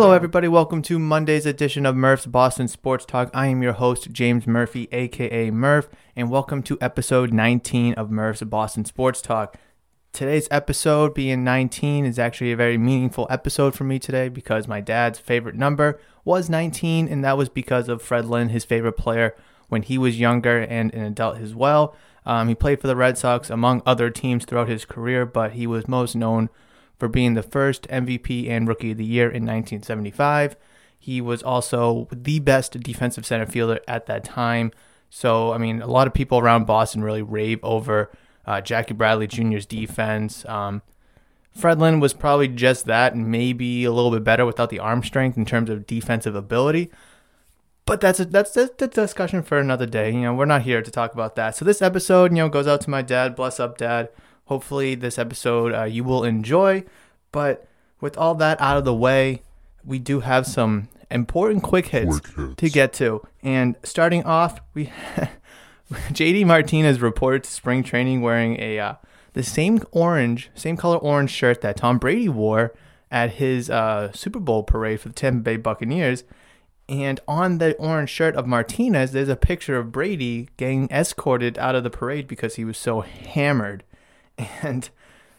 Hello, everybody. Welcome to Monday's edition of Murph's Boston Sports Talk. I am your host, James Murphy, aka Murph, and welcome to episode 19 of Murph's Boston Sports Talk. Today's episode, being 19, is actually a very meaningful episode for me today because my dad's favorite number was 19, and that was because of Fred Lynn, his favorite player when he was younger and an adult as well. Um, he played for the Red Sox among other teams throughout his career, but he was most known for being the first MVP and Rookie of the Year in 1975. He was also the best defensive center fielder at that time. So, I mean, a lot of people around Boston really rave over uh, Jackie Bradley Jr.'s defense. Um, Fred Lynn was probably just that, and maybe a little bit better without the arm strength in terms of defensive ability. But that's a, that's a, that's a discussion for another day. You know, we're not here to talk about that. So this episode, you know, goes out to my dad. Bless up, dad. Hopefully, this episode uh, you will enjoy. But with all that out of the way, we do have some important quick hits, Quick hits. to get to. And starting off, we JD Martinez reports spring training wearing a uh, the same orange, same color orange shirt that Tom Brady wore at his uh, Super Bowl parade for the Tampa Bay Buccaneers. And on the orange shirt of Martinez, there's a picture of Brady getting escorted out of the parade because he was so hammered. And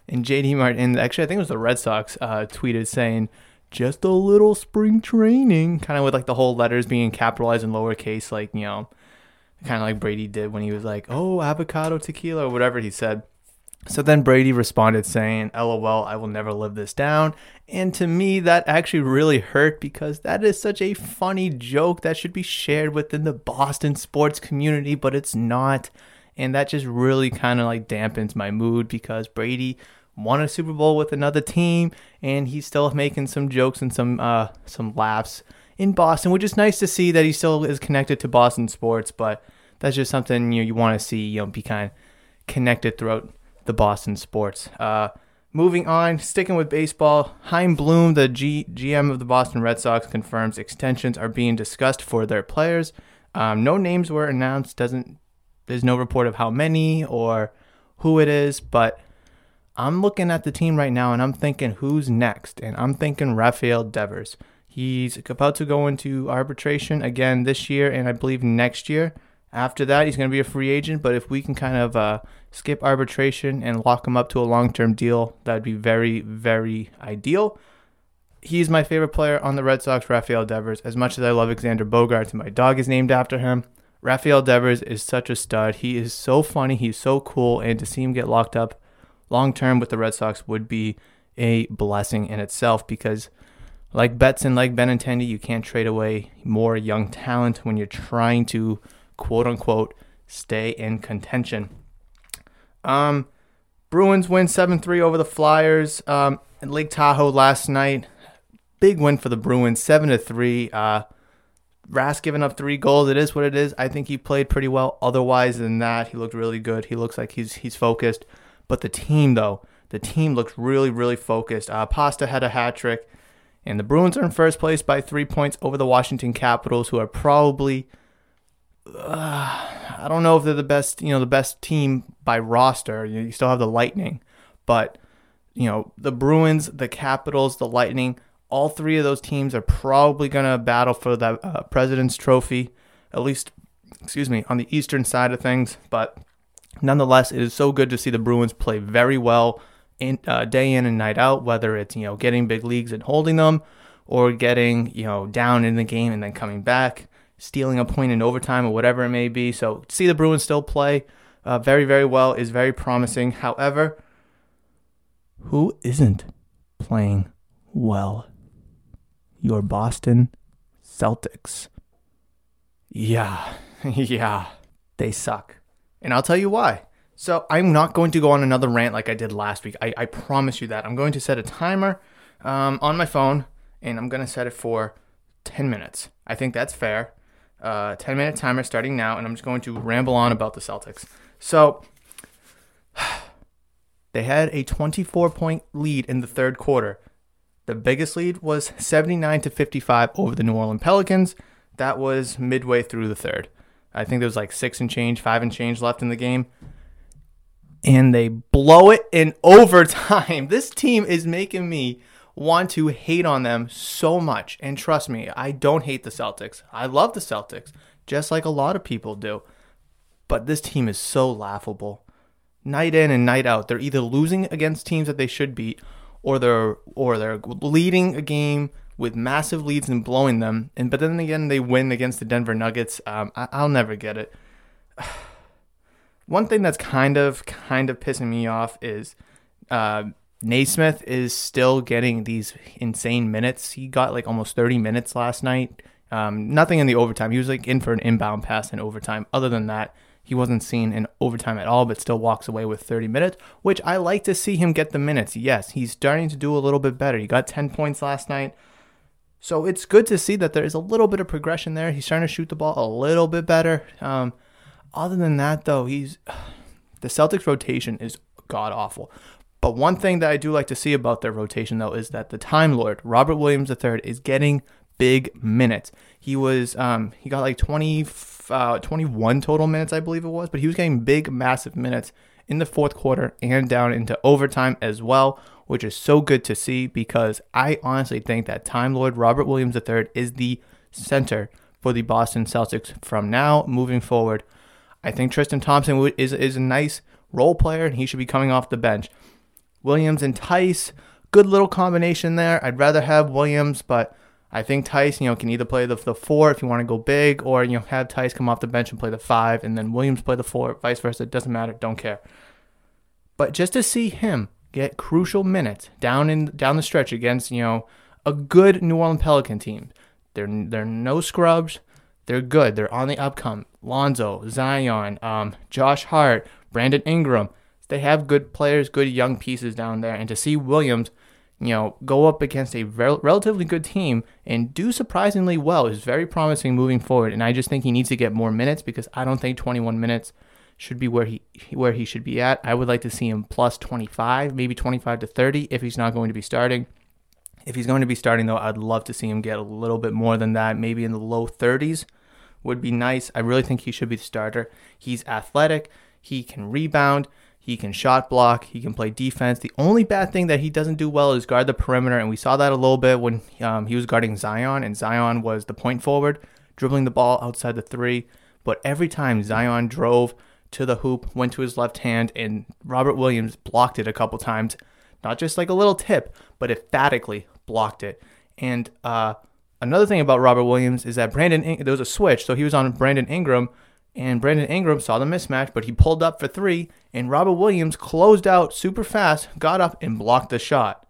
and JD Martin, actually, I think it was the Red Sox, uh, tweeted saying, "Just a little spring training," kind of with like the whole letters being capitalized in lowercase, like you know, kind of like Brady did when he was like, "Oh, avocado tequila" or whatever he said. So then Brady responded saying, LOL, I will never live this down. And to me, that actually really hurt because that is such a funny joke that should be shared within the Boston sports community, but it's not. And that just really kind of like dampens my mood because Brady won a Super Bowl with another team and he's still making some jokes and some uh some laughs in Boston, which is nice to see that he still is connected to Boston sports, but that's just something you know, you want to see, you know, be kind of connected throughout the Boston sports. Uh, moving on, sticking with baseball, Chaim Bloom, the G- GM of the Boston Red Sox, confirms extensions are being discussed for their players. Um, no names were announced. Doesn't there's no report of how many or who it is, but I'm looking at the team right now and I'm thinking who's next, and I'm thinking Rafael Devers. He's about to go into arbitration again this year, and I believe next year. After that, he's going to be a free agent. But if we can kind of uh, skip arbitration and lock him up to a long term deal, that would be very, very ideal. He's my favorite player on the Red Sox, Rafael Devers. As much as I love Alexander Bogaerts, my dog is named after him, Rafael Devers is such a stud. He is so funny. He's so cool. And to see him get locked up long term with the Red Sox would be a blessing in itself because like Betts and like Benintendi, you can't trade away more young talent when you're trying to quote unquote stay in contention. Um, Bruins win 7 3 over the Flyers um, in Lake Tahoe last night. Big win for the Bruins, 7 3. Uh, Rask giving up three goals. It is what it is. I think he played pretty well. Otherwise than that, he looked really good. He looks like he's he's focused. But the team, though, the team looks really, really focused. Uh, Pasta had a hat trick. And the Bruins are in first place by three points over the Washington Capitals, who are probably, uh, I don't know if they're the best, you know, the best team by roster. You, you still have the Lightning, but you know the Bruins, the Capitals, the Lightning. All three of those teams are probably going to battle for the uh, President's Trophy, at least, excuse me, on the Eastern side of things. But nonetheless, it is so good to see the Bruins play very well in, uh, day in and night out, whether it's you know getting big leagues and holding them, or getting, you know, down in the game and then coming back, stealing a point in overtime or whatever it may be. So see the Bruins still play uh, very, very well is very promising. However, who isn't playing well? Your Boston Celtics. Yeah, yeah, they suck. And I'll tell you why. So I'm not going to go on another rant like I did last week. I, I promise you that. I'm going to set a timer um, on my phone and I'm going to set it for 10 minutes. I think that's fair. Uh, 10 minute timer starting now, and I'm just going to ramble on about the Celtics. So they had a 24 point lead in the third quarter. The biggest lead was 79 to 55 over the New Orleans Pelicans. That was midway through the third. I think there was like six and change, five and change left in the game. And they blow it in overtime. This team is making me want to hate on them so much. And trust me, I don't hate the Celtics. I love the Celtics, just like a lot of people do. But this team is so laughable. Night in and night out, they're either losing against teams that they should beat or they're or they're leading a game with massive leads and blowing them. And but then again, they win against the Denver Nuggets. Um, I, will never get it. One thing that's kind of kind of pissing me off is uh, Nesmith is still getting these insane minutes. He got like almost 30 minutes last night. Um, nothing in the overtime. He was like in for an inbound pass in overtime. Other than that, he wasn't seen in overtime at all, but still walks away with 30 minutes, which I like to see him get the minutes. Yes, he's starting to do a little bit better. He got 10 points last night. So it's good to see that there is a little bit of progression there. He's starting to shoot the ball a little bit better. Um, other than that, though, he's the Celtics rotation is god awful. But one thing that I do like to see about their rotation, though, is that the Time Lord, Robert Williams III, is getting big minutes. He was, um, he got like 20, uh, 21 total minutes, I believe it was, but he was getting big, massive minutes in the fourth quarter and down into overtime as well, which is so good to see because I honestly think that Time Lord Robert Williams III is the center for the Boston Celtics from now moving forward. I think Tristan Thompson is, is a nice role player and he should be coming off the bench. Williams and Theis, good little combination there. I'd rather have Williams, but I think Theis, you know, can either play the, the four if you want to go big, or you know, have Theis come off the bench and play the five, and then Williams play the four, vice versa. It doesn't matter. Don't care. But just to see him get crucial minutes down in down the stretch against you know a good New Orleans Pelican team, they're they're no scrubs. They're good. They're on the upcome. Lonzo, Zion, um, Josh Hart, Brandon Ingram. They have good players, good young pieces down there, and to see Williams, you know, go up against a rel- relatively good team and do surprisingly well is very promising moving forward. And I just think he needs to get more minutes because I don't think 21 minutes should be where he where he should be at. I would like to see him plus 25, maybe 25 to 30 if he's not going to be starting. If he's going to be starting though, I'd love to see him get a little bit more than that, maybe in the low 30s would be nice. I really think he should be the starter. He's athletic, he can rebound, he can shot block. He can play defense. The only bad thing that he doesn't do well is guard the perimeter, and we saw that a little bit when um, he was guarding Zion, and Zion was the point forward, dribbling the ball outside the three. But every time Zion drove to the hoop, went to his left hand, and Robert Williams blocked it a couple times. Not just like a little tip, but emphatically blocked it. And uh, another thing about Robert Williams is that Brandon, In- there was a switch, so he was on Brandon Ingram and Brandon Ingram saw the mismatch, but he pulled up for three, and Robert Williams closed out super fast, got up, and blocked the shot.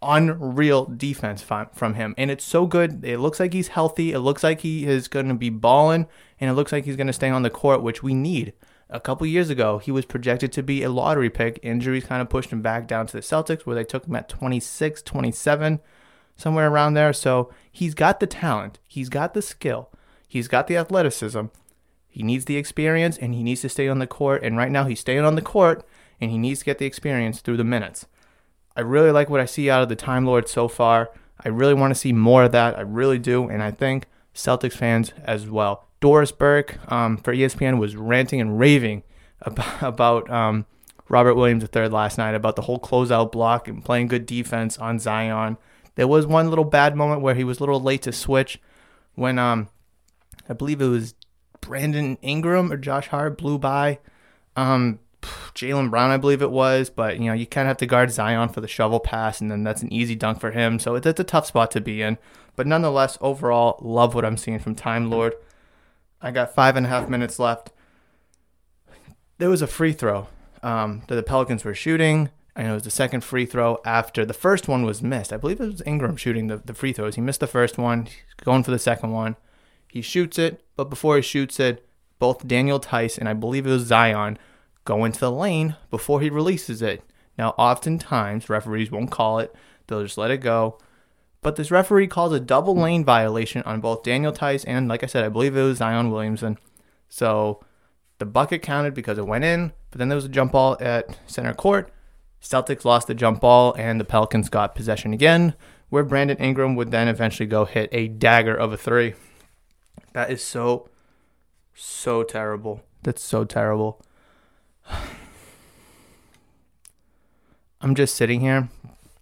Unreal defense from him, and it's so good. It looks like he's healthy. It looks like he is going to be balling, and it looks like he's going to stay on the court, which we need. A couple years ago, he was projected to be a lottery pick. Injuries kind of pushed him back down to the Celtics, where they took him at 26, 27, somewhere around there. So he's got the talent, he's got the skill, he's got the athleticism he needs the experience and he needs to stay on the court. And right now he's staying on the court and he needs to get the experience through the minutes. I really like what I see out of the Time Lord so far. I really want to see more of that. I really do. And I think Celtics fans as well. Doris Burke um, for ESPN was ranting and raving about, about um, Robert Williams III last night about the whole closeout block and playing good defense on Zion. There was one little bad moment where he was a little late to switch when um, I believe it was Brandon Ingram or Josh Hart blew by. Um, Jaylen Brown, I believe it was, but you know you kind of have to guard Zion for the shovel pass, and then that's an easy dunk for him. So it's a tough spot to be in. But nonetheless, overall, love what I'm seeing from Time Lord. I got five and a half minutes left. There was a free throw um, that the Pelicans were shooting. And it was the second free throw after the first one was missed. I believe it was Ingram shooting the, the free throws. He missed the first one, He's going for the second one. He shoots it, but before he shoots it, both Daniel Theis and I believe it was Zion go into the lane before he releases it. Now, oftentimes referees won't call it; they'll just let it go. But this referee calls a double lane violation on both Daniel Theis and, like I said, I believe it was Zion Williamson. So the bucket counted because it went in, but then there was a jump ball at center court. Celtics lost the jump ball, and the Pelicans got possession again, where Brandon Ingram would then eventually go hit a dagger of a three. That is so, so terrible. That's so terrible. I'm just sitting here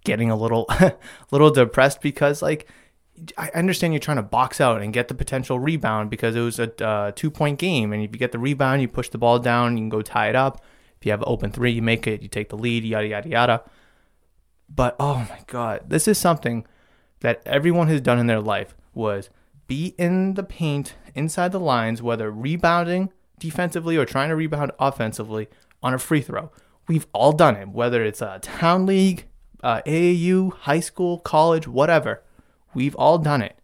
getting a little little depressed because like I understand you're trying to box out and get the potential rebound because it was a uh, two point game and if you get the rebound you push the ball down you can go tie it up if you have an open three you make it you take the lead yada yada yada but oh my god this is something that everyone has done in their life was be in the paint inside the lines whether rebounding defensively or trying to rebound offensively on a free throw we've all done it whether it's a town league uh, AAU, high school, college, whatever. We've all done it.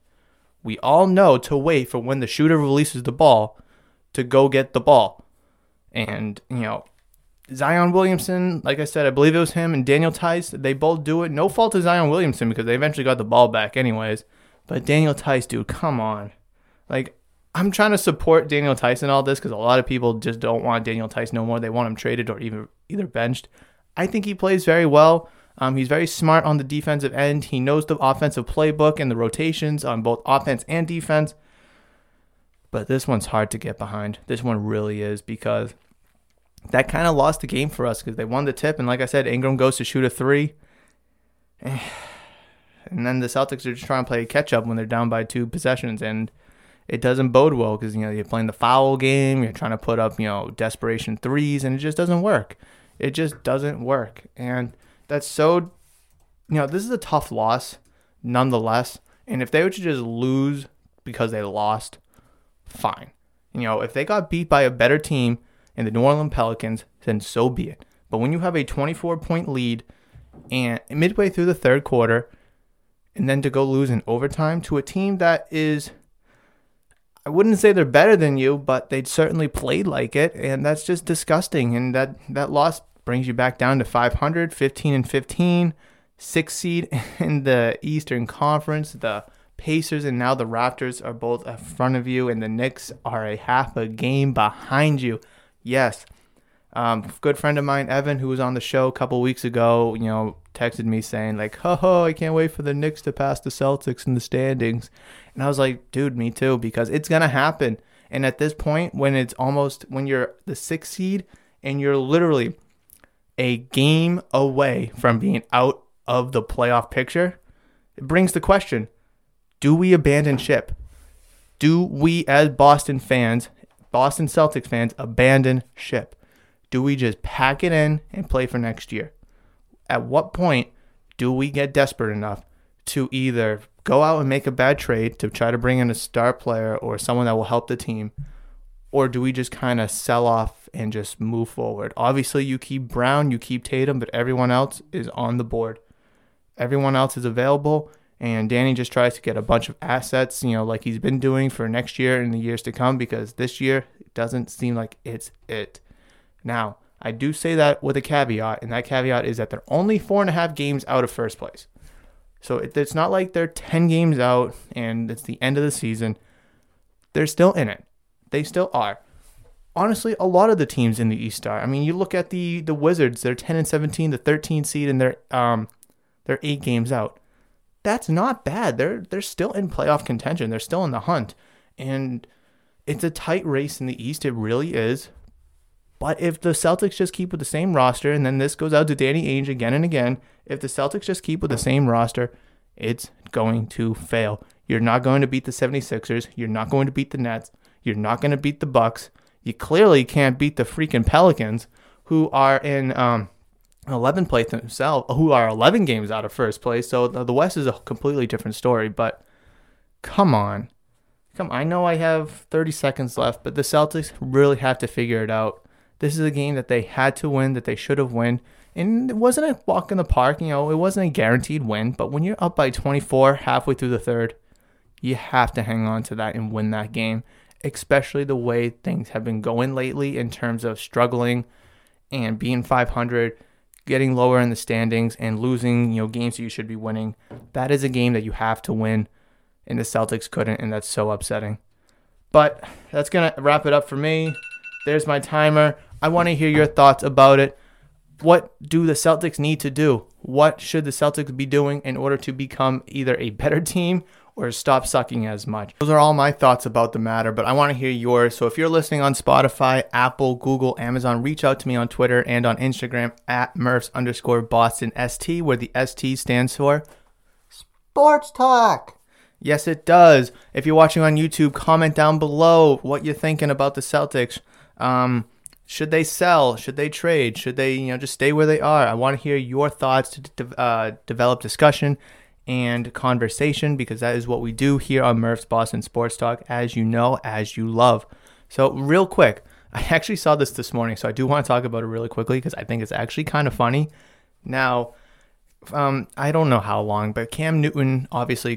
We all know to wait for when the shooter releases the ball to go get the ball. And, you know, Zion Williamson, like I said, I believe it was him and Daniel Theis, they both do it. No fault to Zion Williamson because they eventually got the ball back anyways. But Daniel Theis, dude, come on. Like, I'm trying to support Daniel Theis in all this because a lot of people just don't want Daniel Theis no more. They want him traded or even either benched. I think he plays very well. Um, he's very smart on the defensive end. He knows the offensive playbook and the rotations on both offense and defense. But this one's hard to get behind. This one really is because that kind of lost the game for us because they won the tip. And like I said, Ingram goes to shoot a three. And then the Celtics are just trying to play catch up when they're down by two possessions. And it doesn't bode well because, you know, you're playing the foul game. You're trying to put up, you know, desperation threes. And it just doesn't work. It just doesn't work. And that's so, you know, this is a tough loss nonetheless. And if they were to just lose because they lost, fine. You know, if they got beat by a better team in the New Orleans Pelicans, then so be it. But when you have a 24 point lead and midway through the third quarter, and then to go lose in overtime to a team that is, I wouldn't say they're better than you, but they certainly played like it, and that's just disgusting. And that that loss brings you back down to 500, 15 and 15, six seed in the Eastern Conference. The Pacers and now the Raptors are both in front of you, and the Knicks are a half a game behind you. Yes. Um, good friend of mine, Evan, who was on the show a couple weeks ago, you know, texted me saying like, "Ho ho, I can't wait for the Knicks to pass the Celtics in the standings," and I was like, "Dude, me too," because it's gonna happen. And at this point, when it's almost when you're the sixth seed and you're literally a game away from being out of the playoff picture, it brings the question do we abandon ship? Do we, as Boston fans, Boston Celtics fans, abandon ship? Do we just pack it in and play for next year? At what point do we get desperate enough to either go out and make a bad trade to try to bring in a star player or someone that will help the team? Or do we just kind of sell off and just move forward. Obviously, you keep Brown, you keep Tatum, but everyone else is on the board. Everyone else is available, and Danny just tries to get a bunch of assets, you know, like he's been doing for next year and the years to come, because this year doesn't seem like it's it. Now, I do say that with a caveat, and that caveat is that they're only four and a half games out of first place. So it's not like they're 10 games out and it's the end of the season. They're still in it. They still are honestly, a lot of the teams in the East are. I mean, you look at the the Wizards; they're ten and seventeen, the 13 seed, and they're um they're eight games out. That's not bad. They're they're still in playoff contention. They're still in the hunt, and it's a tight race in the East. It really is. But if the Celtics just keep with the same roster, and then this goes out to Danny Ainge again and again, if the Celtics just keep with the same roster, it's going to fail. You're not going to beat the 76ers. You're not going to beat the Nets. You're not going to beat the Bucks. You clearly can't beat the freaking Pelicans, who are in um, 11th place themselves, who are 11 games out of first place. So the, the West is a completely different story. But come on. Come, On. I know I have 30 seconds left, but the Celtics really have to figure it out. This is a game that they had to win, that they should have won. And it wasn't a walk in the park, you know, it wasn't a guaranteed win, but when you're up by 24 halfway through the third, you have to hang on to that and win that game, especially the way things have been going lately in terms of struggling and being 500, getting lower in the standings and losing, you know, games that you should be winning. That is a game that you have to win and the Celtics couldn't, and that's so upsetting. But that's going to wrap it up for me. There's my timer. I want to hear your thoughts about it. What do the Celtics need to do? What should the Celtics be doing in order to become either a better team or stop sucking as much? Those are all my thoughts about the matter, but I want to hear yours. So if you're listening on Spotify, Apple, Google, Amazon, reach out to me on Twitter and on Instagram at Murphs underscore Boston ST, where the ST stands for Sports Talk. Yes, it does. If you're watching on YouTube, comment down below what you're thinking about the Celtics. Um, should they sell? Should they trade? Should they, you know, just stay where they are? I want to hear your thoughts to de- uh, develop discussion and conversation because that is what we do here on Murph's Boston Sports Talk, as you know, as you love. So, real quick, I actually saw this this morning, so I do want to talk about it really quickly because I think it's actually kind of funny. Now, um, I don't know how long, but Cam Newton obviously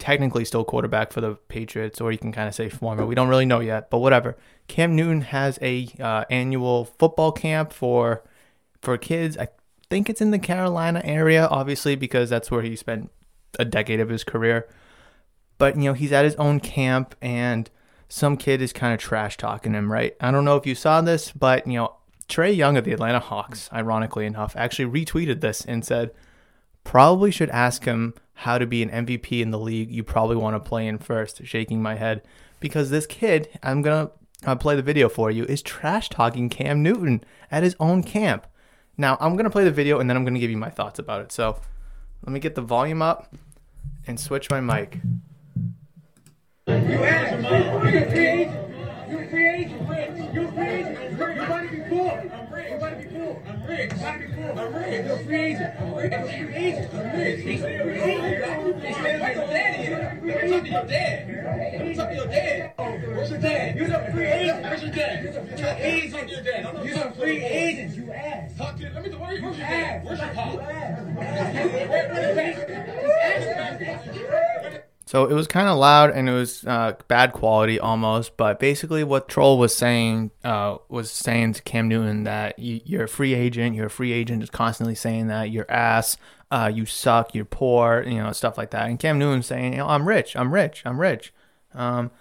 technically still quarterback for the Patriots, or you can kind of say former. We don't really know yet, but whatever. Cam Newton has a uh, annual football camp for for kids. I think it's in the Carolina area, obviously because that's where he spent a decade of his career. But you know, he's at his own camp, and some kid is kind of trash talking him. Right? I don't know if you saw this, but you know, Trae Young of the Atlanta Hawks, ironically enough, actually retweeted this and said probably should ask him how to be an MVP in the league you probably want to play in first, shaking my head. Because this kid, I'm going uh, play the video for you, is trash talking Cam Newton at his own camp. Now, I'm going to play the video and then I'm going to give you my thoughts about it. So let me get the volume up and switch my mic. You you free agent, Rich. You free agent. You're about to be cool. I'm rich. You're about to be I'm rich. I'm rich. You're a free agent. I'm rich. I'm a free agent. I'm rich. He's a free agent. He's where your daddy is. I'm talking to your dad. I'm talking to your dad. Where's your dad? You're a free agent. Where's your dad? Free agent. Your dad. You're a free agent. You ass. Talk to. Let me. Where are Where's your dad? Where's your pop? Where's your dad? So it was kind of loud and it was uh, bad quality almost. But basically, what Troll was saying uh, was saying to Cam Newton that you, are a free agent. You're a free agent. Is constantly saying that you're ass. Uh, you suck. You're poor. You know stuff like that. And Cam Newton saying, know, I'm rich. I'm rich. I'm rich. Um,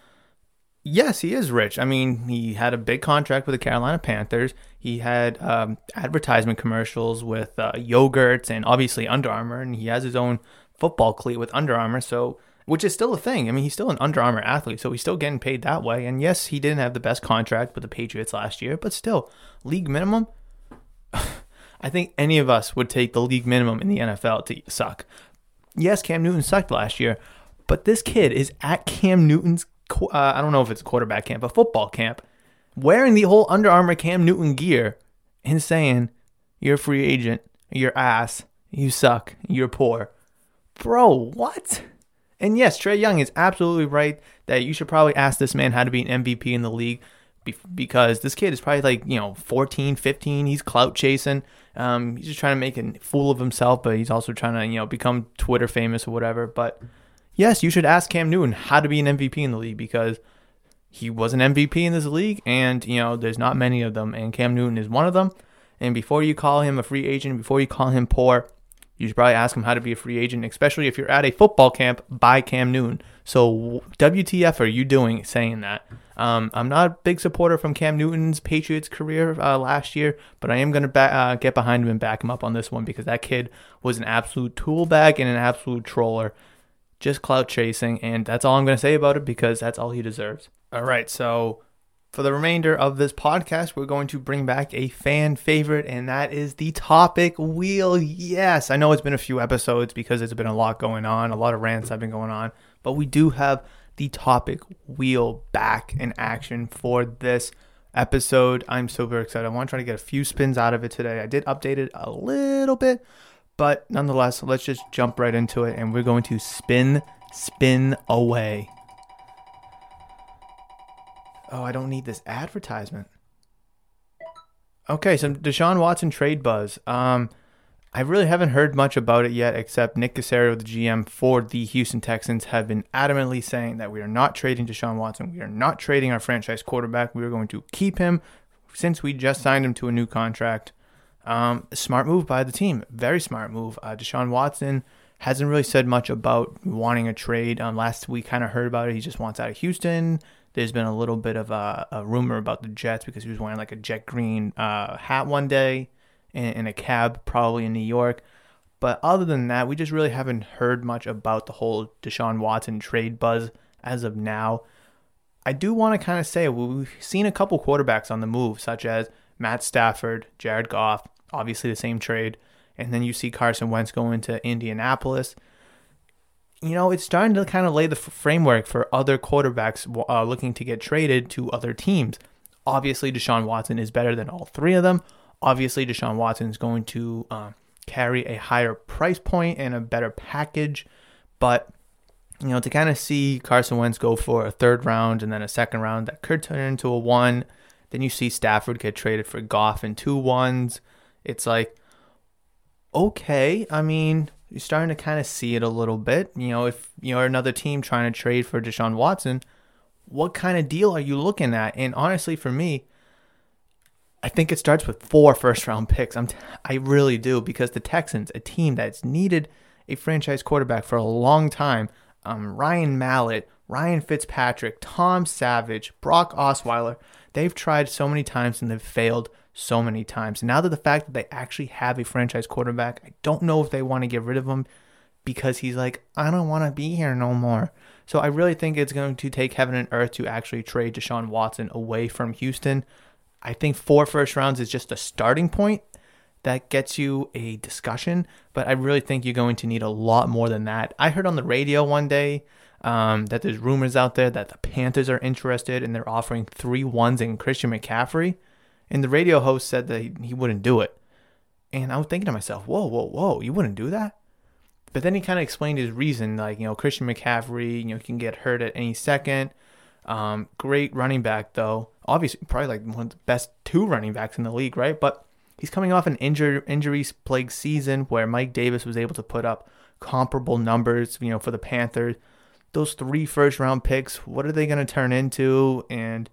yes, he is rich. I mean, he had a big contract with the Carolina Panthers. He had um, advertisement commercials with uh, yogurts and obviously Under Armour, and he has his own football cleat with Under Armour. So which is still a thing. I mean, he's still an Under Armour athlete, so he's still getting paid that way. And yes, he didn't have the best contract with the Patriots last year, but still, league minimum. I think any of us would take the league minimum in the NFL to suck. Yes, Cam Newton sucked last year, but this kid is at Cam Newton's, uh, I don't know if it's quarterback camp, a football camp, wearing the whole Under Armour Cam Newton gear and saying, You're a free agent, you're ass, you suck, you're poor. Bro, what? And yes, Trae Young is absolutely right that you should probably ask this man how to be an MVP in the league because this kid is probably like, you know, 14, 15. He's clout chasing. Um, he's just trying to make a fool of himself, but he's also trying to, you know, become Twitter famous or whatever. But yes, you should ask Cam Newton how to be an MVP in the league because he was an MVP in this league and, you know, there's not many of them. And Cam Newton is one of them. And before you call him a free agent, before you call him poor, you should probably ask him how to be a free agent, especially if you're at a football camp by Cam Newton. So, WTF are you doing saying that? Um, I'm not a big supporter from Cam Newton's Patriots career uh, last year, but I am going to ba- uh, get behind him and back him up on this one because that kid was an absolute tool bag and an absolute troller, just clout chasing, and that's all I'm going to say about it because that's all he deserves. All right, so for the remainder of this podcast, we're going to bring back a fan favorite, and that is the topic wheel. Yes, I know it's been a few episodes because there's been a lot going on, a lot of rants have been going on, but we do have the topic wheel back in action for this episode. I'm super excited. I want to try to get a few spins out of it today. I did update it a little bit, but nonetheless, let's just jump right into it and we're going to spin, spin away. Oh, I don't need this advertisement. Okay, so Deshaun Watson trade buzz. Um, I really haven't heard much about it yet, except Nick Caserio, the GM for the Houston Texans, have been adamantly saying that we are not trading Deshaun Watson. We are not trading our franchise quarterback. We are going to keep him since we just signed him to a new contract. Um, smart move by the team. Very smart move. Uh, Deshaun Watson hasn't really said much about wanting a trade. Um, last we kind of heard about it. He just wants out of Houston. There's been a little bit of a, a rumor about the Jets because he was wearing like a jet green uh, hat one day in, in a cab, probably in New York. But other than that, we just really haven't heard much about the whole Deshaun Watson trade buzz as of now. I do want to kind of say we've seen a couple quarterbacks on the move, such as Matt Stafford, Jared Goff, obviously the same trade, and then you see Carson Wentz going to Indianapolis. You know, it's starting to kind of lay the framework for other quarterbacks uh, looking to get traded to other teams. Obviously, Deshaun Watson is better than all three of them. Obviously, Deshaun Watson is going to uh, carry a higher price point and a better package, but you know, to kind of see Carson Wentz go for a third round and then a second round that could turn into a one. Then you see Stafford get traded for Goff and two ones. It's like, okay, I mean, you're starting to kind of see it a little bit. You know, if you're another team trying to trade for Deshaun Watson, what kind of deal are you looking at? And honestly, for me, I think it starts with four first round picks. I'm t- I really do because the Texans, a team that's needed a franchise quarterback for a long time, um, Ryan Mallett, Ryan Fitzpatrick, Tom Savage, Brock Osweiler, they've tried so many times and they've failed so many times. Now that the fact that they actually have a franchise quarterback, I don't know if they want to get rid of him because he's like, I don't want to be here no more. So I really think it's going to take heaven and earth to actually trade Deshaun Watson away from Houston. I think four first rounds is just a starting point that gets you a discussion, but I really think you're going to need a lot more than that. I heard on the radio one day um, that there's rumors out there that the Panthers are interested and they're offering three ones in Christian McCaffrey, and the radio host said that he, he wouldn't do it. And I was thinking to myself, whoa, whoa, whoa, you wouldn't do that? But then he kind of explained his reason, like, you know, Christian McCaffrey, you know, can get hurt at any second. Um, great running back, though obviously probably like one of the best two running backs in the league, right? But he's coming off an injury injuries plagued season where Mike Davis was able to put up comparable numbers, you know, for the Panthers. Those three first round picks, what are they going to turn into? And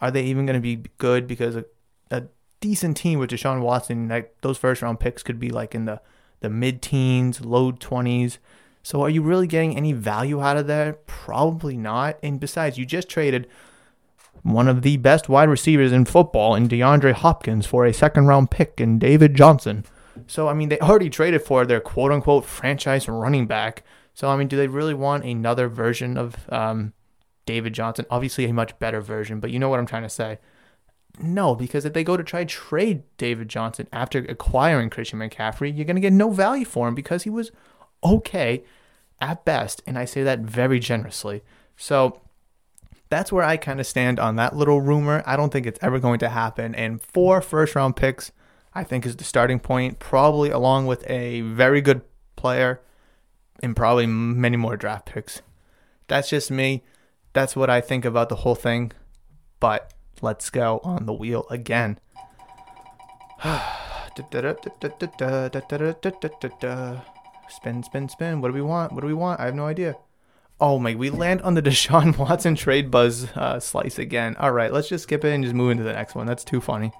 are they even going to be good? Because a, decent team with Deshaun Watson, like those first round picks could be like in the, the mid teens, low 20s. So are you really getting any value out of that? Probably not. And besides, you just traded one of the best wide receivers in football in DeAndre Hopkins for a second round pick in David Johnson. So, I mean, they already traded for their quote unquote franchise running back. So, I mean, do they really want another version of um, David Johnson? Obviously, a much better version, but you know what I'm trying to say. No, because if they go to try trade David Johnson after acquiring Christian McCaffrey, you're going to get no value for him because he was okay at best. And I say that very generously. So, that's where I kind of stand on that little rumor. I don't think it's ever going to happen. And four first round picks, I think, is the starting point, probably along with a very good player and probably many more draft picks. That's just me. That's what I think about the whole thing. But let's go on the wheel again. spin, spin, spin. What do we want? What do we want? I have no idea. Oh my, we land on the Deshaun Watson trade buzz uh, slice again. All right, let's just skip it and just move into the next one. That's too funny.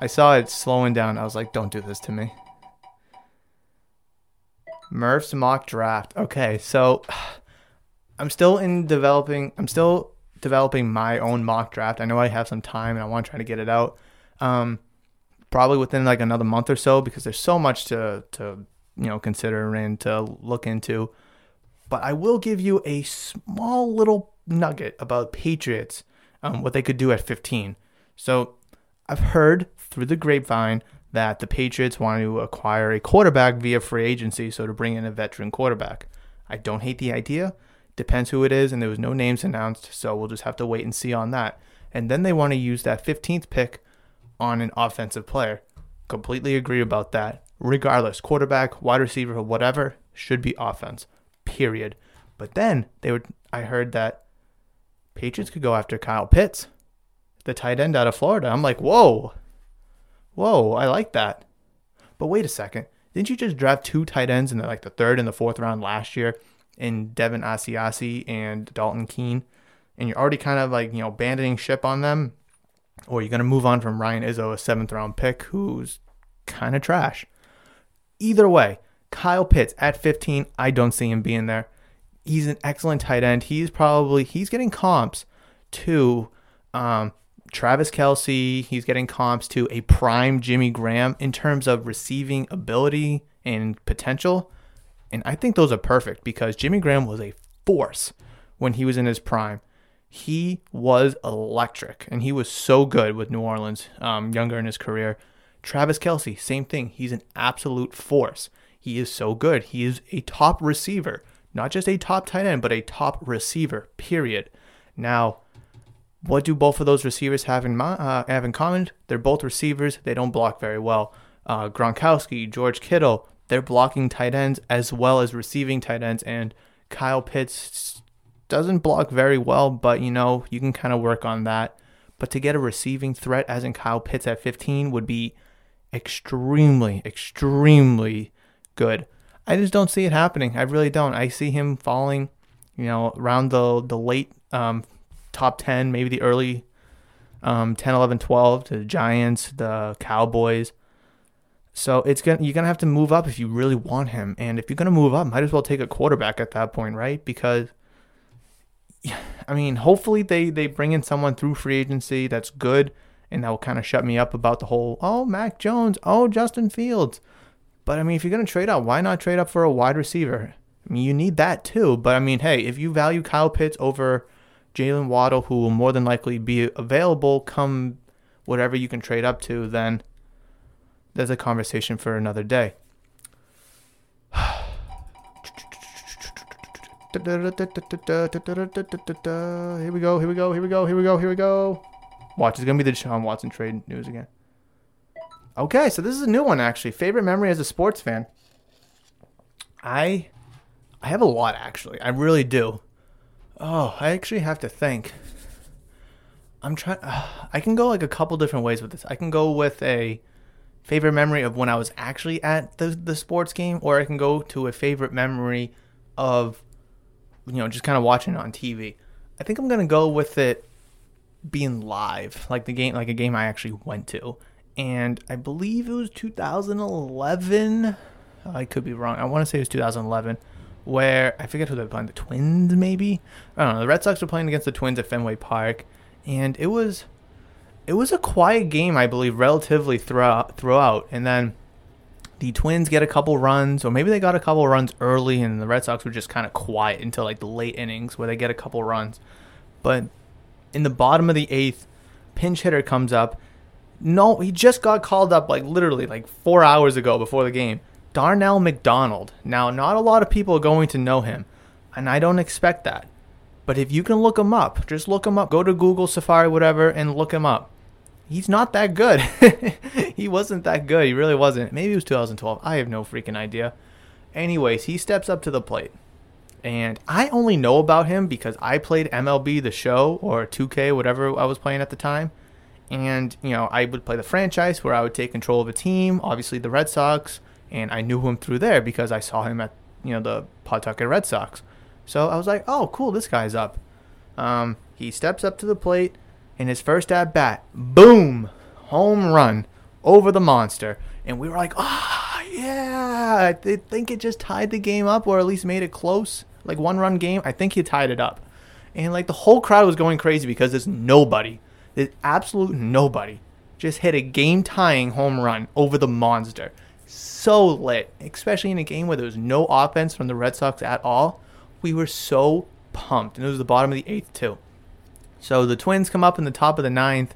I saw it slowing down. I was like, don't do this to me. Murph's mock draft. Okay, so I'm still in developing. I'm still developing my own mock draft. I know I have some time and I want to try to get it out. Um, probably within like another month or so because there's so much to to you know consider and to look into but I will give you a small little nugget about Patriots, um, what they could do at 15. So I've heard through the grapevine that the Patriots want to acquire a quarterback via free agency, so to bring in a veteran quarterback. I don't hate the idea. Depends who it is, and there was no names announced, so we'll just have to wait and see on that. and then they want to use that 15th pick on an offensive player. Completely agree about that. Regardless, quarterback, wide receiver, whatever, should be offense. Period. But then they would I heard that Patriots could go after Kyle Pitts, the tight end out of Florida. I'm like, whoa. Whoa, I like that. But wait a second. Didn't you just draft two tight ends in the, like the third and the fourth round last year in Devin Asiasi and Dalton Keene? And you're already kind of like, you know, abandoning ship on them? Or you're going to move on from Ryan Izzo, a seventh round pick who's kind of trash? Either way, Kyle Pitts at 15, I don't see him being there. He's an excellent tight end. He's probably, he's getting comps to um, Travis Kelce. he's getting comps to a prime Jimmy Graham in terms of receiving ability and potential. And I think those are perfect because Jimmy Graham was a force when he was in his prime. He was electric and he was so good with New Orleans um, younger in his career. Travis Kelce, same thing. He's an absolute force. He is so good. He is a top receiver, not just a top tight end, but a top receiver, period. Now, what do both of those receivers have in uh, have in common? They're both receivers. They don't block very well. Uh, Gronkowski, George Kittle, they're blocking tight ends as well as receiving tight ends. And Kyle Pitts doesn't block very well, but you know you can kind of work on that. But to get a receiving threat, as in Kyle Pitts at 15, would be extremely, extremely good. I just don't see it happening. I really don't. I see him falling, you know, around the the late um, top 10, maybe the early um, 10, 11, 12 to the Giants, the Cowboys. So it's gonna you're gonna have to move up if you really want him, and if you're gonna move up, might as well take a quarterback at that point, right? Because I mean, hopefully they they bring in someone through free agency that's good, and that will kind of shut me up about the whole oh Mac Jones, oh Justin Fields. But I mean, if you're gonna trade up, why not trade up for a wide receiver? I mean, you need that too. But I mean, hey, if you value Kyle Pitts over Jaylen Waddle, who will more than likely be available come whatever you can trade up to, then there's a conversation for another day. Here we go, here we go, here we go, here we go, here we go. Watch, it's going to be the Deshaun Watson trade news again. Okay, so this is a new one actually. Favorite memory as a sports fan. I I have a lot actually. I really do. Oh, I actually have to think. I'm trying. Uh, I can go like a couple different ways with this. I can go with a favorite memory of when I was actually at the the sports game, or I can go to a favorite memory of, you know, just kind of watching it on TV. I think I'm gonna go with it being live, like the game, like a game I actually went to, and I believe it was 2011. Uh, I could be wrong. I want to say it was 2011 where I forget who they were playing, the Twins maybe. I don't know. The Red Sox were playing against the Twins at Fenway Park, and it was it was a quiet game, I believe, relatively throughout throughout, and then the Twins get a couple runs, or maybe they got a couple runs early, and the Red Sox were just kind of quiet until like the late innings where they get a couple runs. But in the bottom of the eighth, pinch hitter comes up. No, he just got called up like literally like four hours ago before the game Darnell McDonald. Now, not a lot of people are going to know him, and I don't expect that. But if you can look him up, just look him up. Go to Google, Safari, whatever, and look him up. He's not that good. he wasn't that good. He really wasn't. Maybe it was 2012. I have no freaking idea. Anyways, he steps up to the plate. And I only know about him because I played MLB the show or 2K, whatever I was playing at the time. And, you know, I would play the franchise where I would take control of a team, obviously the Red Sox and I knew him through there because I saw him at you know the Pawtucket Red Sox. So I was like, oh, cool, this guy's up. Um, he steps up to the plate, and his first at bat, boom, home run over the monster, and we were like, ah, oh, yeah. I think it just tied the game up, or at least made it close, like one run game. I think he tied it up, and like the whole crowd was going crazy because there's nobody, there's absolute nobody, just hit a game tying home run over the monster so lit, especially in a game where there was no offense from the Red Sox at all. We were so pumped, and it was the bottom of the eighth too. So the Twins come up in the top of the ninth.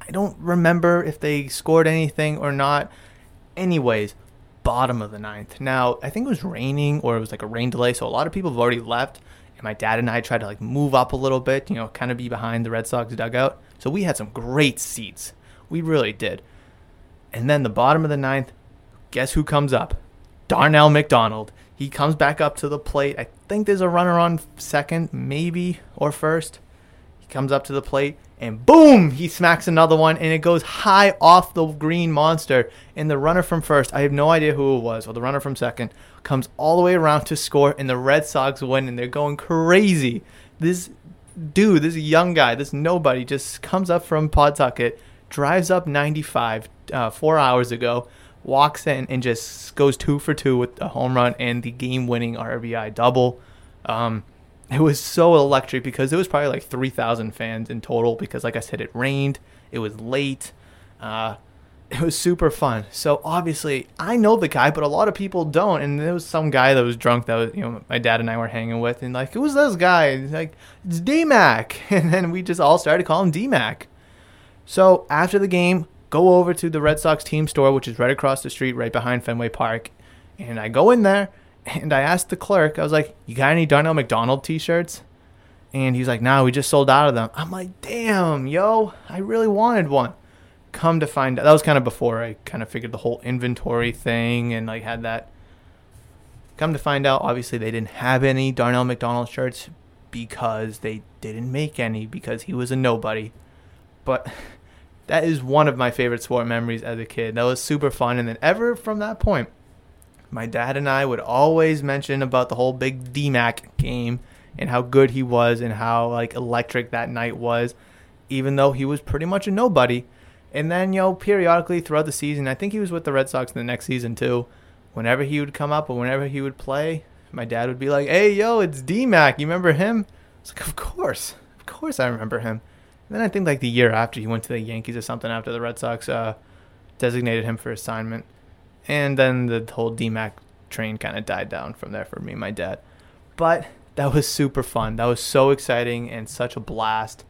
I don't remember if they scored anything or not. Anyways, bottom of the ninth. Now I think it was raining or it was like a rain delay, so a lot of people have already left. And my dad and I tried to like move up a little bit, you know, kind of be behind the Red Sox dugout. So we had some great seats. We really did. And then the bottom of the ninth, guess who comes up? Darnell McDonald. He comes back up to the plate. I think there's a runner on second, maybe, or first. He comes up to the plate and boom, he smacks another one and it goes high off the green monster. And the runner from first, I have no idea who it was, or the runner from second, comes all the way around to score, and the Red Sox win, and they're going crazy. This dude, this young guy, this nobody, just comes up from Pawtucket, drives up 95 uh, four hours ago, walks in, and just goes two for two with a home run and the game winning RBI double. Um, it was so electric because there was probably like 3,000 fans in total because, like I said, it rained, it was late. Uh, it was super fun. So obviously, I know the guy, but a lot of people don't. And there was some guy that was drunk that was, you know, my dad and I were hanging with, and like, who's this guy? He's like, it's D Mac, and then we just all started calling him D Mac. So after the game, go over to the Red Sox team store, which is right across the street, right behind Fenway Park, and I go in there and I asked the clerk, I was like, "You got any Darnell McDonald T-shirts?" And he's like, "No, we just sold out of them." I'm like, "Damn, yo, I really wanted one." Come to find out, that was kind of before I kind of figured the whole inventory thing and like had that. Come to find out, obviously they didn't have any Darnell McDonald shirts because they didn't make any because he was a nobody. But that is one of my favorite sport memories as a kid. That was super fun, and then ever from that point my dad and I would always mention about the whole big DMAC game and how good he was and how like electric that night was, even though he was pretty much a nobody. And then, you know, periodically throughout the season, I think he was with the Red Sox in the next season too. Whenever he would come up or whenever he would play, my dad would be like, Hey, yo, it's DMAC. You remember him? I was like, Of course. Of course I remember him. Then I think like the year after he went to the Yankees or something after the Red Sox uh, designated him for assignment and then the whole DMAC train kind of died down from there for me and my dad. But that was super fun. That was so exciting and such a blast.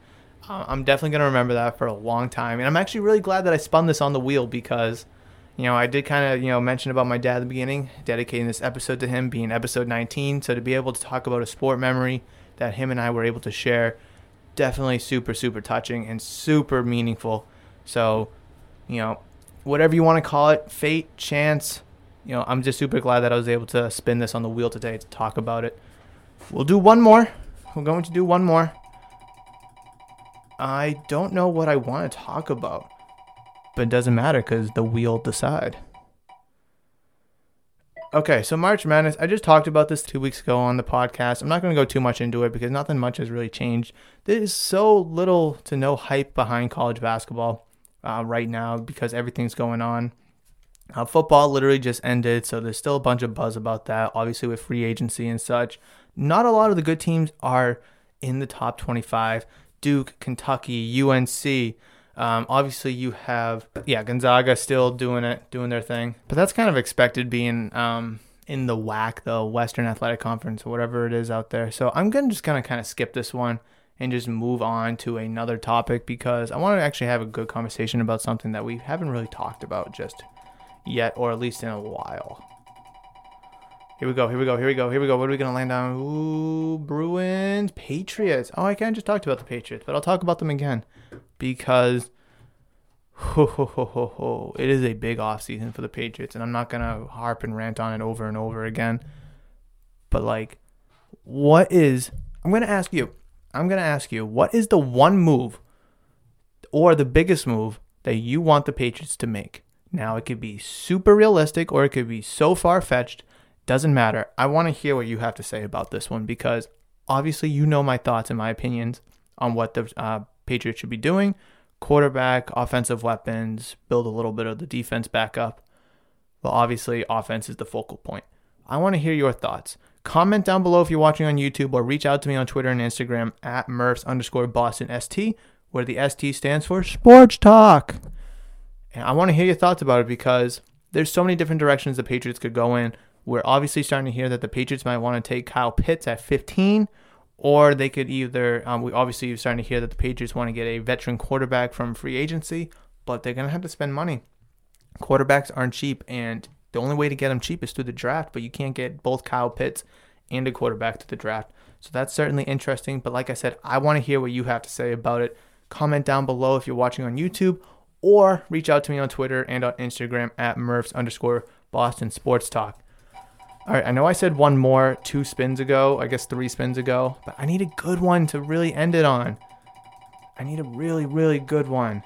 Uh, I'm definitely going to remember that for a long time. And I'm actually really glad that I spun this on the wheel because, you know, I did kind of, you know, mention about my dad at the beginning, dedicating this episode to him being episode 19. So to be able to talk about a sport memory that him and I were able to share, definitely super, super touching and super meaningful. So, you know, whatever you want to call it, fate, chance. You know, I'm just super glad that I was able to spin this on the wheel today to talk about it. We'll do one more. We're going to do one more. I don't know what I want to talk about, but it doesn't matter because the wheel decide. Okay, so March Madness. I just talked about this two weeks ago on the podcast. I'm not going to go too much into it because nothing much has really changed. There is so little to no hype behind college basketball uh, right now because everything's going on. Uh, football literally just ended, so there's still a bunch of buzz about that. Obviously, with free agency and such, not a lot of the good teams are in the top 25. Duke, Kentucky, UNC. Um, obviously, you have yeah Gonzaga still doing it, doing their thing, but that's kind of expected being um, in the WAC, the Western Athletic Conference, or whatever it is out there. So I'm gonna just gonna kind of skip this one and just move on to another topic because I want to actually have a good conversation about something that we haven't really talked about just yet, or at least in a while. Here we go, here we go, here we go, here we go. What are we to land on? Ooh, Bruins, Patriots. Oh, I can't just talked about the Patriots, but I'll talk about them again because ho, ho, ho, ho, ho, it is a big offseason for the Patriots, and I'm not going to harp and rant on it over and over again. But, like, what is, I'm going to ask you, I'm going to ask you, what is the one move or the biggest move that you want the Patriots to make? Now, it could be super realistic or it could be so far fetched. Doesn't matter. I want to hear what you have to say about this one because obviously you know my thoughts and my opinions on what the uh, Patriots should be doing quarterback, offensive weapons, build a little bit of the defense back up. Well, obviously, offense is the focal point. I want to hear your thoughts. Comment down below if you're watching on YouTube or reach out to me on Twitter and Instagram at Murphs underscore Boston ST, where the ST stands for Sports Talk. And I want to hear your thoughts about it because there's so many different directions the Patriots could go in. We're obviously starting to hear that the Patriots might want to take Kyle Pitts at 15, or they could either, um, we obviously you're starting to hear that the Patriots want to get a veteran quarterback from free agency, but they're going to have to spend money. Quarterbacks aren't cheap, and the only way to get them cheap is through the draft, but you can't get both Kyle Pitts and a quarterback to the draft. So that's certainly interesting. But like I said, I want to hear what you have to say about it. Comment down below if you're watching on YouTube or reach out to me on Twitter and on Instagram at Murphs underscore Boston Sports Talk. All right, I know I said one more two spins ago, I guess three spins ago, but I need a good one to really end it on. I need a really, really good one.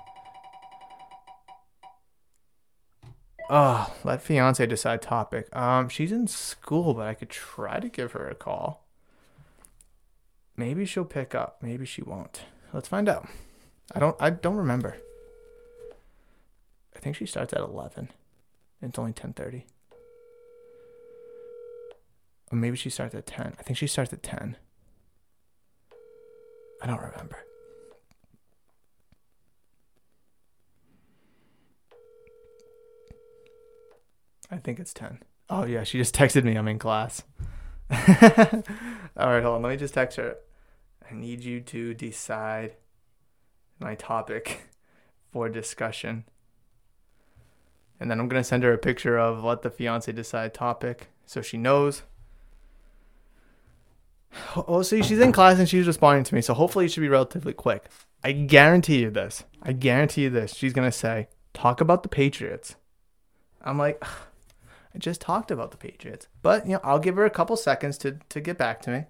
Oh, let fiance decide topic. Um, she's in school, but I could try to give her a call. Maybe she'll pick up. Maybe she won't. Let's find out. I don't. I don't remember. I think she starts at eleven. It's only ten thirty. Or maybe she starts at ten. I think she starts at ten. I don't remember. I think it's 10. Oh, yeah, she just texted me. I'm in class. All right, hold on. Let me just text her. I need you to decide my topic for discussion. And then I'm going to send her a picture of let the fiance decide topic so she knows. Oh, see, she's in class and she's responding to me. So hopefully it should be relatively quick. I guarantee you this. I guarantee you this. She's to say, talk about the Patriots. I'm like, I just talked about the Patriots. But, you know, I'll give her a couple seconds to, to get back to me.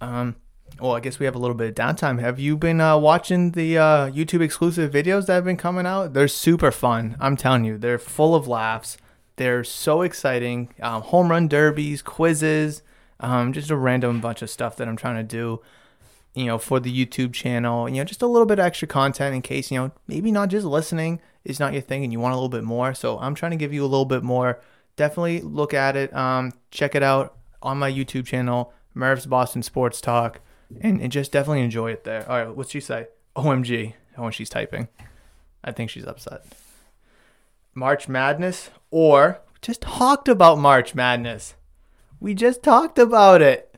Um, well, I guess we have a little bit of downtime. Have you been uh, watching the uh, YouTube exclusive videos that have been coming out? They're super fun. I'm telling you, they're full of laughs. They're so exciting. Um, home run derbies, quizzes, um, just a random bunch of stuff that I'm trying to do, you know, for the YouTube channel. You know, just a little bit extra content in case, you know, maybe not just listening is not your thing and you want a little bit more. So I'm trying to give you a little bit more. Definitely look at it. Um, check it out on my YouTube channel, Murph's Boston Sports Talk, and, and just definitely enjoy it there. All right, what's she say? OMG. Oh, she's typing. I think she's upset. March Madness, or just talked about March Madness. We just talked about it.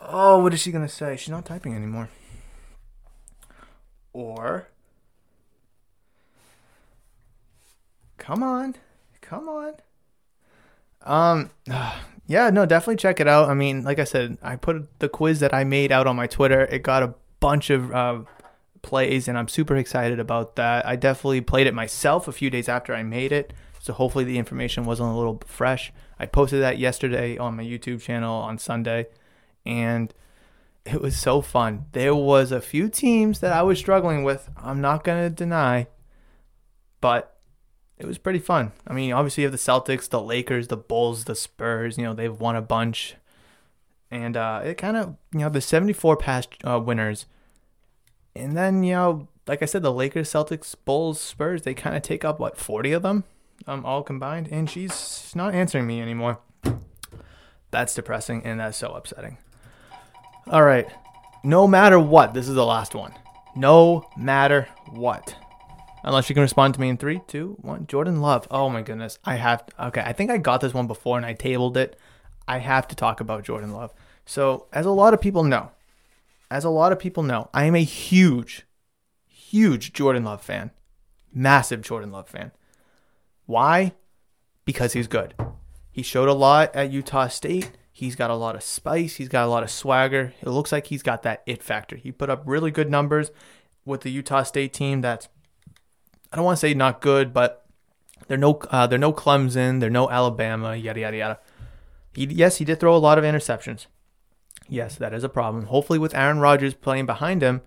Oh, what is she gonna say? She's not typing anymore. Or Come on. Come on. Um yeah, no, definitely check it out. I mean, like I said, I put the quiz that I made out on my Twitter. It got a bunch of uh, plays and I'm super excited about that. I definitely played it myself a few days after I made it. So hopefully the information wasn't a little fresh. I posted that yesterday on my YouTube channel on Sunday and it was so fun. There was a few teams that I was struggling with. I'm not to deny, but it was pretty fun. I mean, obviously you have the Celtics, the Lakers, the Bulls, the Spurs. You know, they've won a bunch, and uh, it kind of you know the 74 past uh, winners, and then you know, like I said, the Lakers, Celtics, Bulls, Spurs. They kind of take up what 40 of them, um, all combined, and she's not answering me anymore. That's depressing, and that's so upsetting. All right, no matter what, this is the last one. No matter what. Unless you can respond to me in three, two, one. Jordan Love. Oh my goodness. I have to, okay, I think I got this one before and I tabled it. I have to talk about Jordan Love. So, as a lot of people know, as a lot of people know, I am a huge, huge Jordan Love fan. Massive Jordan Love fan. Why? Because he's good. He showed a lot at Utah State. He's got a lot of spice. He's got a lot of swagger. It looks like he's got that it factor. He put up really good numbers with the Utah State team that's I don't want to say not good, but they're no uh, they're no Clemson, they're no Alabama, yada yada yada. He, yes, he did throw a lot of interceptions. Yes, that is a problem. Hopefully, with Aaron Rodgers playing behind him,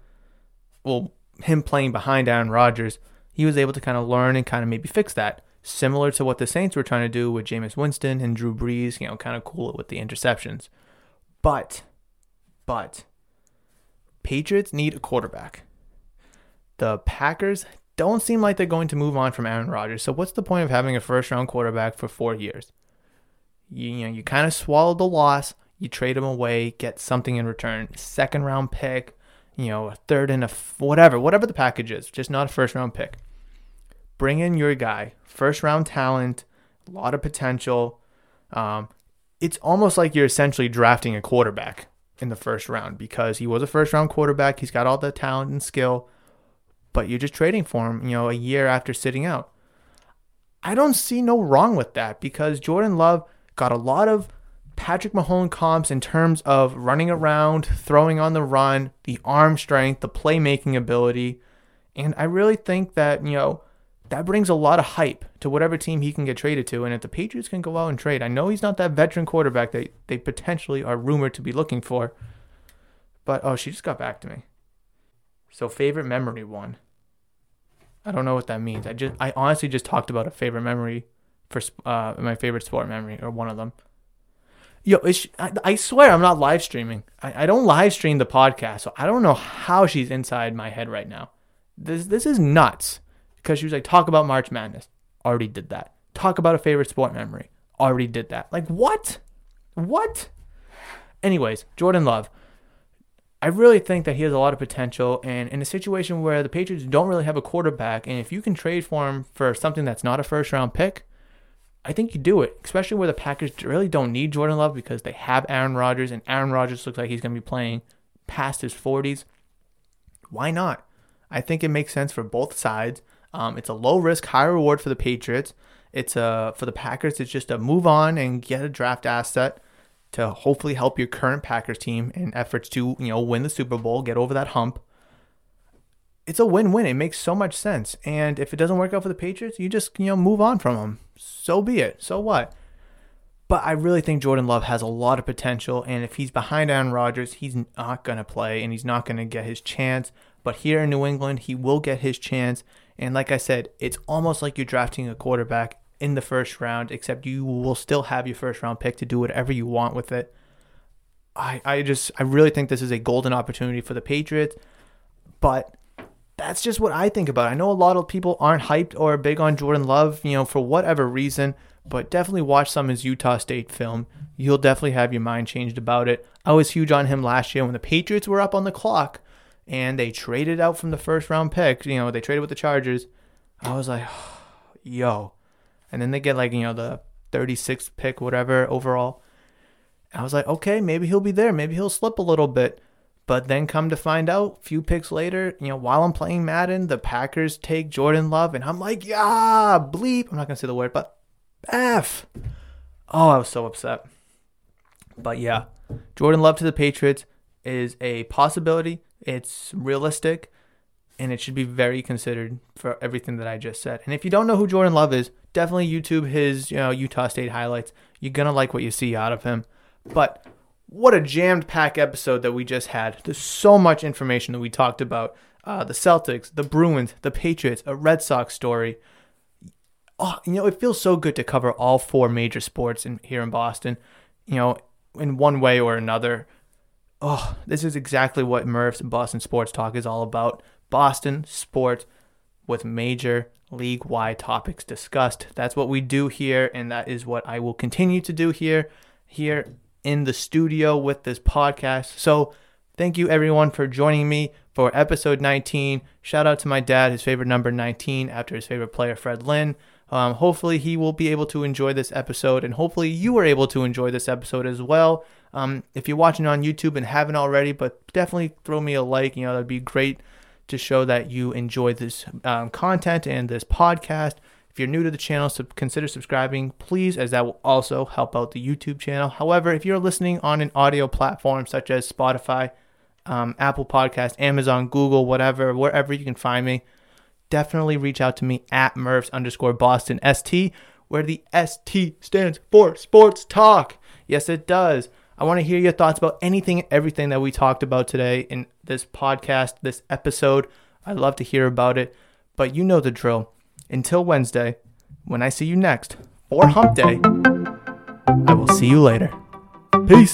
well, him playing behind Aaron Rodgers, he was able to kind of learn and kind of maybe fix that. Similar to what the Saints were trying to do with Jameis Winston and Drew Brees, you know, kind of cool it with the interceptions. But, but, Patriots need a quarterback. The Packers don't seem like they're going to move on from Aaron Rodgers. So what's the point of having a first round quarterback for four years? You, you know, you kind of swallowed the loss, you trade him away, get something in return, second round pick, you know, a third and a f- whatever, whatever the package is, just not a first round pick. Bring in your guy, first round talent, a lot of potential. Um, it's almost like you're essentially drafting a quarterback in the first round because he was a first round quarterback. He's got all the talent and skill but you're just trading for him, you know, a year after sitting out. I don't see no wrong with that because Jordan Love got a lot of Patrick Mahomes comps in terms of running around, throwing on the run, the arm strength, the playmaking ability. And I really think that, you know, that brings a lot of hype to whatever team he can get traded to. And if the Patriots can go out and trade, I know he's not that veteran quarterback that they potentially are rumored to be looking for. But oh, she just got back to me. So favorite memory one. I don't know what that means. I just I honestly just talked about a favorite memory for uh, my favorite sport memory or one of them. Yo, I, I, swear I'm not live streaming. I, I don't live stream the podcast, so I don't know how she's inside my head right now. This this is nuts because she was like, talk about March Madness. Already did that. Talk about a favorite sport memory. Already did that. Like what? What? Anyways, Jordan Love. I really think that he has a lot of potential. And in a situation where the Patriots don't really have a quarterback, and if you can trade for him for something that's not a first round pick, I think you do it, especially where the Packers really don't need Jordan Love because they have Aaron Rodgers, and Aaron Rodgers looks like he's going to be playing past his 40s. Why not? I think it makes sense for both sides. Um, it's a low risk, high reward for the Patriots. It's a uh, for the Packers. It's just a move on and get a draft asset to hopefully help your current Packers team in efforts to, you know, win the Super Bowl, get over that hump. It's a win-win. It makes so much sense. And if it doesn't work out for the Patriots, you just, you know, move on from them. So be it. So what? But I really think Jordan Love has a lot of potential. And if he's behind Aaron Rodgers, he's not going to play and he's not going to get his chance. But here in New England, he will get his chance. And like I said, it's almost like you're drafting a quarterback in the first round, except you will still have your first round pick to do whatever you want with it. I, I just I really think this is a golden opportunity for the Patriots, but that's just what I think about. I know a lot of people aren't hyped or big on Jordan Love, you know, for whatever reason, but definitely watch some of his Utah State film. You'll definitely have your mind changed about it. I was huge on him last year when the Patriots were up on the clock and they traded out from the first round pick. You know, they traded with the Chargers. I was like, yo, and then they get like you know the 36th pick, whatever overall. I was like, okay, maybe he'll be there. Maybe he'll slip a little bit. But then come to find out, a few picks later, you know, while I'm playing Madden, the Packers take Jordan Love, and I'm like, yeah, bleep. I'm not gonna say the word, but F. Oh, I was so upset. But yeah, Jordan Love to the Patriots is a possibility. It's realistic and it should be very considered for everything that I just said. And if you don't know who Jordan Love is, definitely YouTube his you know Utah State highlights. You're gonna like what you see out of him. But what a jammed pack episode that we just had. There's so much information that we talked about. Uh, the Celtics, the Bruins, the Patriots, a Red Sox story. Oh, you know, it feels so good to cover all four major sports in, here in Boston. You know, in one way or another. Oh, this is exactly what Murph's Boston Sports Talk is all about. Boston sports with major league wide topics discussed. That's what we do here, and that is what I will continue to do here, here in the studio with this podcast. So, thank you everyone for joining me for episode 19. Shout out to my dad, his favorite number 19, after his favorite player, Fred Lynn. Um, hopefully, he will be able to enjoy this episode, and hopefully, you are able to enjoy this episode as well. Um, if you're watching on YouTube and haven't already, but definitely throw me a like, you know, that'd be great to show that you enjoy this um, content and this podcast. If you're new to the channel, so consider subscribing, please, as that will also help out the YouTube channel. However, if you're listening on an audio platform such as Spotify, um, Apple Podcast, Amazon, Google, whatever, wherever you can find me, definitely reach out to me at Murphs underscore Boston ST, where the ST stands for Sports Talk. Yes, it does. I want to hear your thoughts about anything, and everything that we talked about today in this podcast, this episode. I'd love to hear about it. But you know the drill. Until Wednesday, when I see you next for Hump Day, I will see you later. Peace.